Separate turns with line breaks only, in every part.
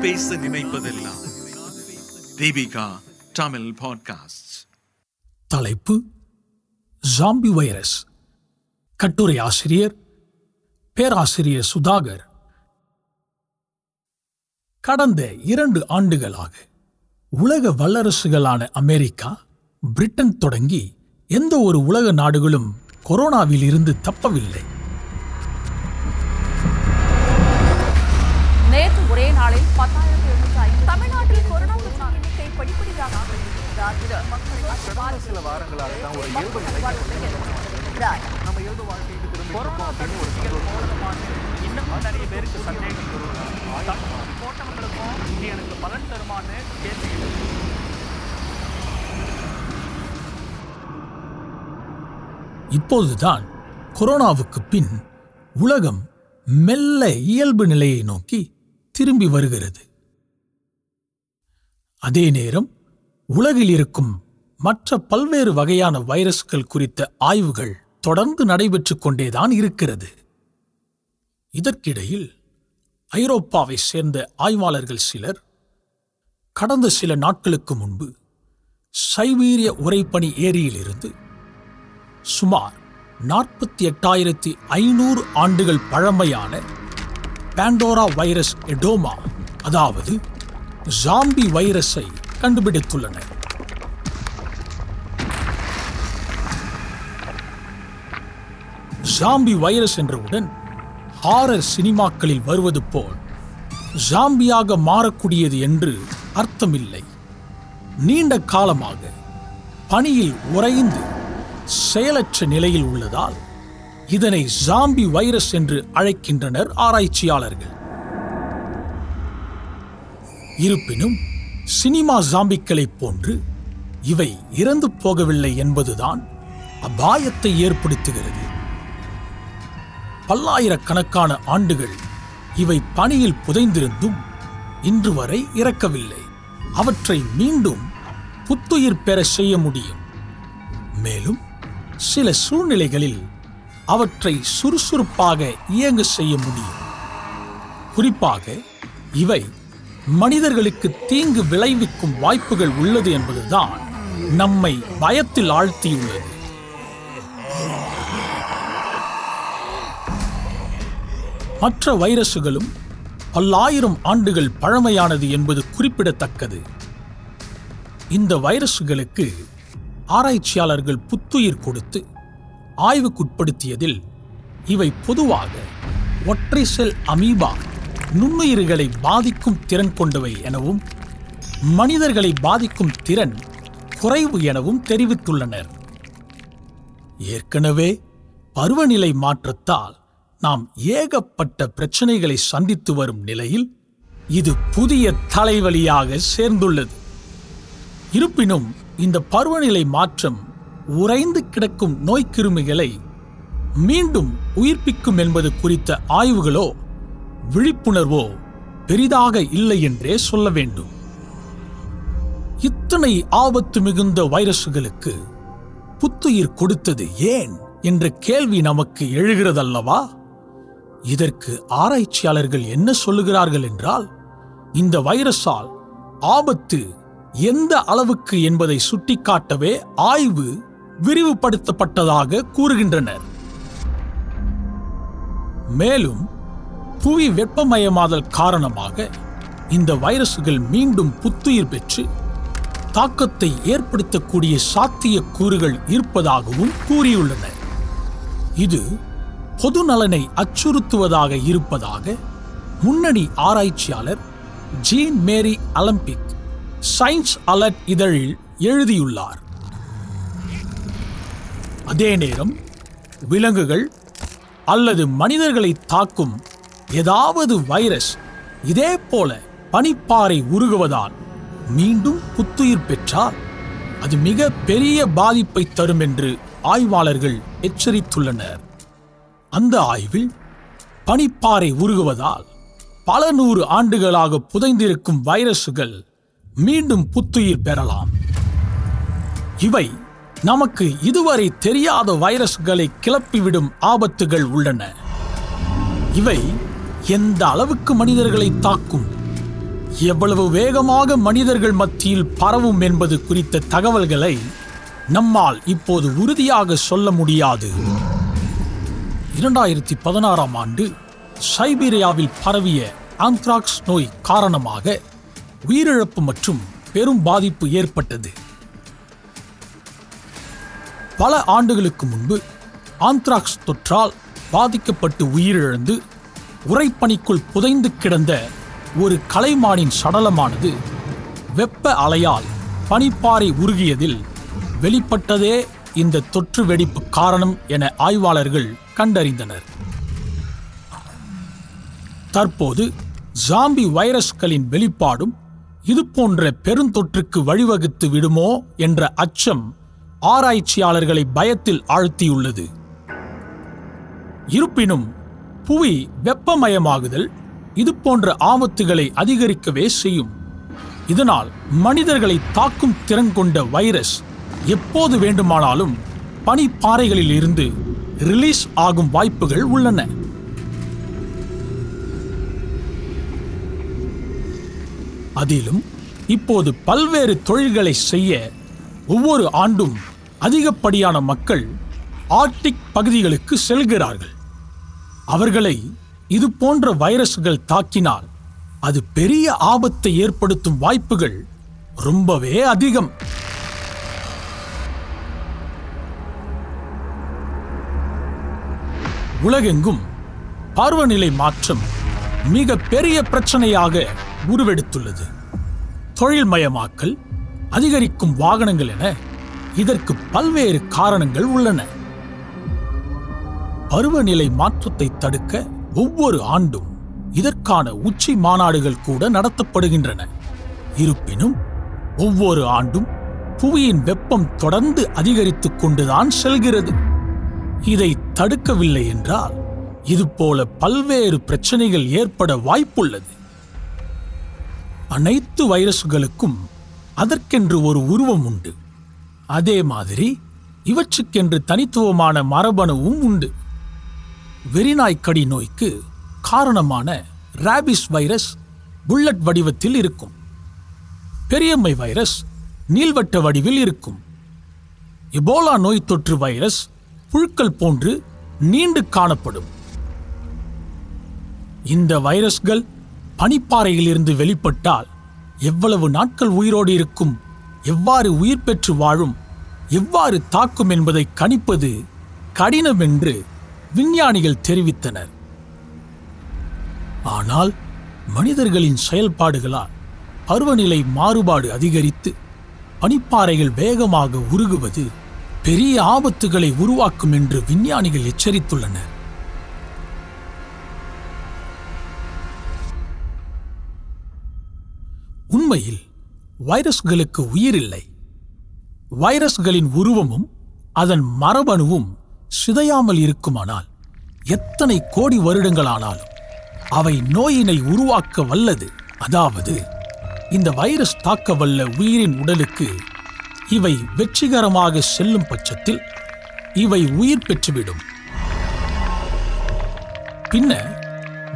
பேச நினைப்பதெல்லாம். தீபிகா தமிழ் பாட்காஸ்ட்
தலைப்பு ஜாம்பி வைரஸ் கட்டுரை ஆசிரியர் பேராசிரியர் சுதாகர். கடந்த இரண்டு ஆண்டுகளாக உலக வல்லரசுகளான அமெரிக்கா பிரிட்டன் தொடங்கி எந்த ஒரு உலக நாடுகளும் கொரோனாவில் இருந்து தப்பவில்லை.
பத்தாயிரத்தி எழுநூற்றி ஐந்து தமிழ்நாட்டில் கொரோனா தொற்று எண்ணிக்கை படிப்படியாக
சில வாரங்களாக தான் ஒரு இயல்பு. நம்ம இயல்பு வாழ்க்கைக்கு திரும்ப அப்படின்னு ஒரு சந்தோஷம்
இன்னும் நிறைய பேருக்கு சந்தேகம் போட்டவங்களுக்கும் இது எனக்கு பலன் தருமான்னு கேள்வி.
இப்போதுதான் கொரோனாவுக்கு பின் உலகம் மெல்ல இயல்பு நிலையை நோக்கி திரும்பி வருகிறது. அதே நேரம் உலகில் இருக்கும் மற்ற பல்வேறு வகையான வைரஸ்கள் குறித்த ஆய்வுகள் தொடர்ந்து நடைபெற்றுக் கொண்டேதான் இருக்கிறது. இதற்கிடையில் ஐரோப்பாவை சேர்ந்த ஆய்வாளர்கள் சிலர் கடந்த சில நாட்களுக்கு முன்பு சைபீரிய உறைபனி ஏரியிலிருந்து சுமார் நாற்பத்தி எட்டாயிரத்தி ஐநூறு ஆண்டுகள் பழமையான பேண்டோரா வைரஸ் எடோமா அதாவது ஜாம்பி வைரஸை கண்டுபிடித்துள்ளனர். ஜாம்பி வைரஸ் என்றவுடன் ஹாரர் சினிமாக்களில் வருவது போல் ஜாம்பியாக மாறக்கூடியது என்று அர்த்தமில்லை. நீண்ட காலமாக பனியில் உறைந்து செயலற்ற நிலையில் உள்ளதால் இதனை ஜாம்பி வைரஸ் என்று அழைக்கின்றனர் ஆராய்ச்சியாளர்கள். இருப்பினும் சினிமா ஜாம்பிக்களைப் போன்று இவை இறந்து போகவில்லை என்பதுதான் அபாயத்தை ஏற்படுத்துகிறது. பல்லாயிரக்கணக்கான ஆண்டுகள் இவை பணியில் புதைந்திருந்தும் இன்று வரை இறக்கவில்லை. அவற்றை மீண்டும் புத்துயிர் பெற செய்ய முடியும். மேலும் சில சூழ்நிலைகளில் அவற்றை சுறுசுறுப்பாக இயங்க செய்ய முடியும். குறிப்பாக இவை மனிதர்களுக்கு தீங்கு விளைவிக்கும் வாய்ப்புகள் உள்ளது என்பதுதான் நம்மை பயத்தில் ஆழ்த்தியுள்ளது. மற்ற வைரசுகளும் பல்லாயிரம் ஆண்டுகள் பழமையானது என்பது குறிப்பிடத்தக்கது. இந்த வைரசுகளுக்கு ஆராய்ச்சியாளர்கள் புத்துயிர் கொடுத்து ஆய்வுக்குட்படுத்தியதில் இவை பொதுவாக ஒற்றை செல் அமீபா நுண்ணுயிர்களை பாதிக்கும் திறன் கொண்டவை எனவும் மனிதர்களை பாதிக்கும் திறன் குறைவு எனவும் தெரிவித்துள்ளனர். ஏற்கனவே பருவநிலை மாற்றத்தால் நாம் ஏகப்பட்ட பிரச்சனைகளை சந்தித்து வரும் நிலையில் இது புதிய தலைவலியாக சேர்ந்துள்ளது. இருப்பினும் இந்த பருவநிலை மாற்றம் உறைந்து கிடக்கும் நோய்க்கிருமிகளை மீண்டும் உயிர்ப்பிக்கும் என்பது குறித்த ஆய்வுகளோ விழிப்புணர்வோ பெரிதாக இல்லை என்றே சொல்ல வேண்டும். இத்தனை ஆபத்து மிகுந்த வைரசுகளுக்கு புத்துயிர் கொடுத்தது ஏன் என்ற கேள்வி நமக்கு எழுகிறதல்லவா? இதற்கு ஆராய்ச்சியாளர்கள் என்ன சொல்லுகிறார்கள் என்றால் இந்த வைரஸால் ஆபத்து எந்த அளவுக்கு என்பதை சுட்டிக்காட்டவே ஆய்வு விரிவுபடுத்தப்பட்டதாக கூறுகின்றனர். மேலும் புவி வெப்பமயமாதல் காரணமாக இந்த வைரசுகள் மீண்டும் புத்துயிர் பெற்று தாக்கத்தை ஏற்படுத்தக்கூடிய சாத்திய கூறுகள் இருப்பதாகவும் கூறியுள்ளனர் இது பொது நலனை அச்சுறுத்துவதாக இருப்பதாக முன்னணி ஆராய்ச்சியாளர் Jean Marie Alambic Science Alert இதழில் எழுதியுள்ளார். அதே நேரம் விலங்குகள் அல்லது மனிதர்களை தாக்கும் ஏதாவது வைரஸ் இதே போல பனிப்பாறை உருகுவதால் மீண்டும் புத்துயிர் பெற்றால் அது மிக பெரிய பாதிப்பை தரும் என்று ஆய்வாளர்கள் எச்சரித்துள்ளனர். அந்த ஆய்வில் பனிப்பாறை உருகுவதால் பல நூறு ஆண்டுகளாக புதைந்திருக்கும் வைரசுகள் மீண்டும் புத்துயிர் பெறலாம். இவை நமக்கு இதுவரை தெரியாத வைரஸ்களை கிளப்பிவிடும் ஆபத்துகள் உள்ளன. இவை எந்த அளவுக்கு மனிதர்களை தாக்கும்? எவ்வளவு வேகமாக மனிதர்கள் மத்தியில் பரவும் என்பது குறித்த தகவல்களை நம்மால் இப்போது உறுதியாக சொல்ல முடியாது. இரண்டாயிரத்தி பதினாறாம் ஆண்டு சைபீரியாவில் பரவிய ஆந்த்ராக்ஸ் நோய் காரணமாக உயிரிழப்பு மற்றும் பெரும் பாதிப்பு ஏற்பட்டது. பல ஆண்டுகளுக்கு முன்பு ஆந்த்ராக்ஸ் தொற்றால் பாதிக்கப்பட்டு உயிரிழந்து உறைப்பனிக்குள் புதைந்து கிடந்த ஒரு கலைமானின் சடலமானது வெப்ப அலையால் பனிப்பாறை உருகியதில் வெளிப்பட்டதே இந்த தொற்று வெடிப்பு காரணம் என ஆய்வாளர்கள் கண்டறிந்தனர். தற்போது ஜாம்பி வைரஸ்களின் வெளிப்பாடும் இது போன்ற பெருந்தொற்றுக்கு வழிவகுத்து விடுமோ என்ற அச்சம் ஆராய்ச்சியாளர்களை பயத்தில் ஆழ்த்தியுள்ளது. இருப்பினும் புவி வெப்பமயமாகுதல் இது போன்ற ஆபத்துகளை அதிகரிக்கவே செய்யும். இதனால் மனிதர்களை தாக்கும் திறன் கொண்ட வைரஸ் எப்போது வேண்டுமானாலும் பனிப்பாறைகளில் இருந்து ரிலீஸ் ஆகும் வாய்ப்புகள் உள்ளன. அதிலும் இப்போது பல்வேறு தொழில்களை செய்ய ஒவ்வொரு ஆண்டும் அதிகப்படியான மக்கள் ஆர்டிக் பகுதிகளுக்கு செல்கிறார்கள். அவர்களை இது போன்ற வைரஸ்கள் தாக்கினால் அது பெரிய ஆபத்தை ஏற்படுத்தும் வாய்ப்புகள் ரொம்பவே அதிகம். உலகெங்கும் பருவநிலை மாற்றம் மிக பெரிய பிரச்சனையாக உருவெடுத்துள்ளது. தொழில்மயமாக்கல் அதிகரிக்கும் வாகனங்கள் என இதற்கு பல்வேறு காரணங்கள் உள்ளன. பருவநிலை மாற்றத்தை தடுக்க ஒவ்வொரு ஆண்டும் இதற்கான உச்சி மாநாடுகள் கூட நடத்தப்படுகின்றன. இருப்பினும் ஒவ்வொரு ஆண்டும் புவியின் வெப்பம் தொடர்ந்து அதிகரித்துக் கொண்டுதான் செல்கிறது. இதை தடுக்கவில்லை என்றால் இதுபோல பல்வேறு பிரச்சனைகள் ஏற்பட வாய்ப்புள்ளது. அனைத்து வைரஸ்களுக்கும் அதற்கென்று ஒரு உருவம் உண்டு. அதே மாதிரி இவற்றுக்கென்று தனித்துவமான மரபணுவும் உண்டு. வெறிநாய்க்கடி நோய்க்கு காரணமான ராபிஸ் வைரஸ் புல்லட் வடிவத்தில் இருக்கும். பெரியம்மை வைரஸ் நீள்வட்ட வடிவில் இருக்கும். எபோலா நோய் தொற்று வைரஸ் புழுக்கள் போன்று நீண்டு காணப்படும். இந்த வைரஸ்கள் பனிப்பாறையிலிருந்து வெளிப்பட்டால் எவ்வளவு நாட்கள் உயிரோடு இருக்கும் எவ்வாறு உயிர் பெற்று வாழும் எவ்வாறு தாக்கும் என்பதை கணிப்பது கடினம் என்று விஞ்ஞானிகள் தெரிவித்தனர். ஆனால் மனிதர்களின் செயல்பாடுகளால் பருவநிலை மாறுபாடு அதிகரித்து பனிப்பாறைகள் வேகமாக உருகுவது பெரிய ஆபத்துகளை உருவாக்கும் என்று விஞ்ஞானிகள் எச்சரித்துள்ளனர். உண்மையில் வைரஸ்களுக்கு உயிரில்லை. வைரஸ்களின் உருவமும் அதன் மரபணுவும் சிதையாமல் இருக்குமானால் எத்தனை கோடி வருடங்களானாலும் அவை நோயினை உருவாக்க வல்லது. அதாவது இந்த வைரஸ் தாக்க வல்ல உயிரின் உடலுக்கு இவை வெற்றிகரமாக செல்லும் பட்சத்தில் இவை உயிர் பெற்றுவிடும். பின்ன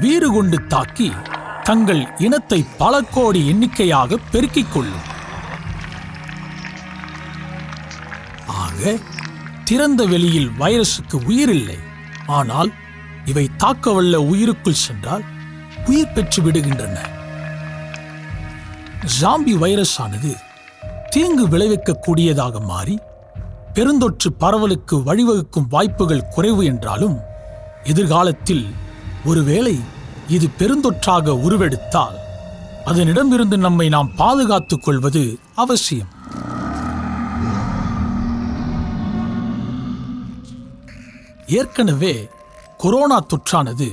வீறு கொண்டு தாக்கி தங்கள் இனத்தை பல கோடி எண்ணிக்கையாக பெருக்கிக் கொள்ளும். ஆக திறந்த வெளியில் வைரசுக்கு உயிரில்லை. ஆனால் இவை தாக்கவல்ல உயிருக்குள் சென்றால் உயிர் பெற்று விடுகின்றன. ஜாம்பி வைரஸ் ஆனது தீங்கு விளைவிக்கக்கூடியதாக மாறி பெருந்தொற்று பரவலுக்கு வழிவகுக்கும் வாய்ப்புகள் குறைவு என்றாலும் எதிர்காலத்தில் ஒருவேளை இது பெருந்தொற்றாக உருவெடுத்தால் அதனிடமிருந்து நம்மை நாம் பாதுகாத்துக் கொள்வது அவசியம். ஏற்கனவே கொரோனா தொற்றானது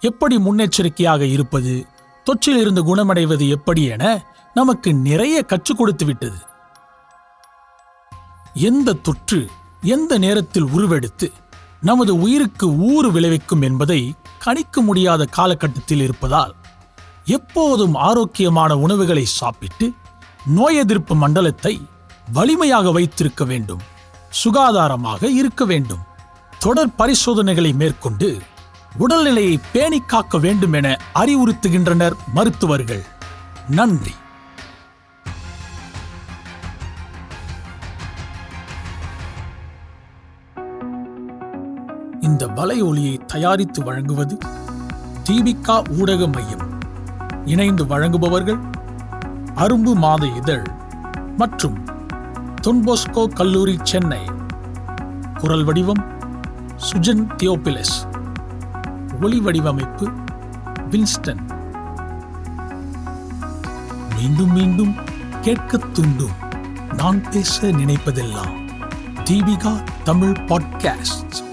எப்படி முன்னெச்சரிக்கையாக இருப்பது தொற்றிலிருந்து குணமடைவது எப்படி என நமக்கு நிறைய கற்றுக் கொடுத்து விட்டது. எந்த தொற்று எந்த நேரத்தில் உருவெடுத்து நமது உயிருக்கு ஊறு விளைவிக்கும் என்பதை கணிக்க முடியாத காலகட்டத்தில் இருப்பதால் எப்போதும் ஆரோக்கியமான உணவுகளை சாப்பிட்டு நோய் எதிர்ப்பு மண்டலத்தை வலிமையாக வைத்திருக்க வேண்டும் சுகாதாரமாக இருக்க வேண்டும். தொடர் பரிசோதனைகளை மேற்கொண்டு உடல்நிலையை பேணி காக்க வேண்டும் என அறிவுறுத்துகின்றனர் மருத்துவர்கள். நன்றி. இந்த வலை ஒளியை தயாரித்து வழங்குவது தீபிகா ஊடக மையம். இணைந்து வழங்குபவர்கள் அரும்பு மாத இதழ் மற்றும் தொன்போஸ்கோ கல்லூரி சென்னை. குரல் வடிவம் சுஜன் தியோபிலஸ். ஒளி வடிவமைப்பு வின்ஸ்டன். மீண்டும் மீண்டும் கேட்க தூண்டும். நான் பேச நினைப்பதெல்லாம் தீபிகா தமிழ் பாட்காஸ்ட்.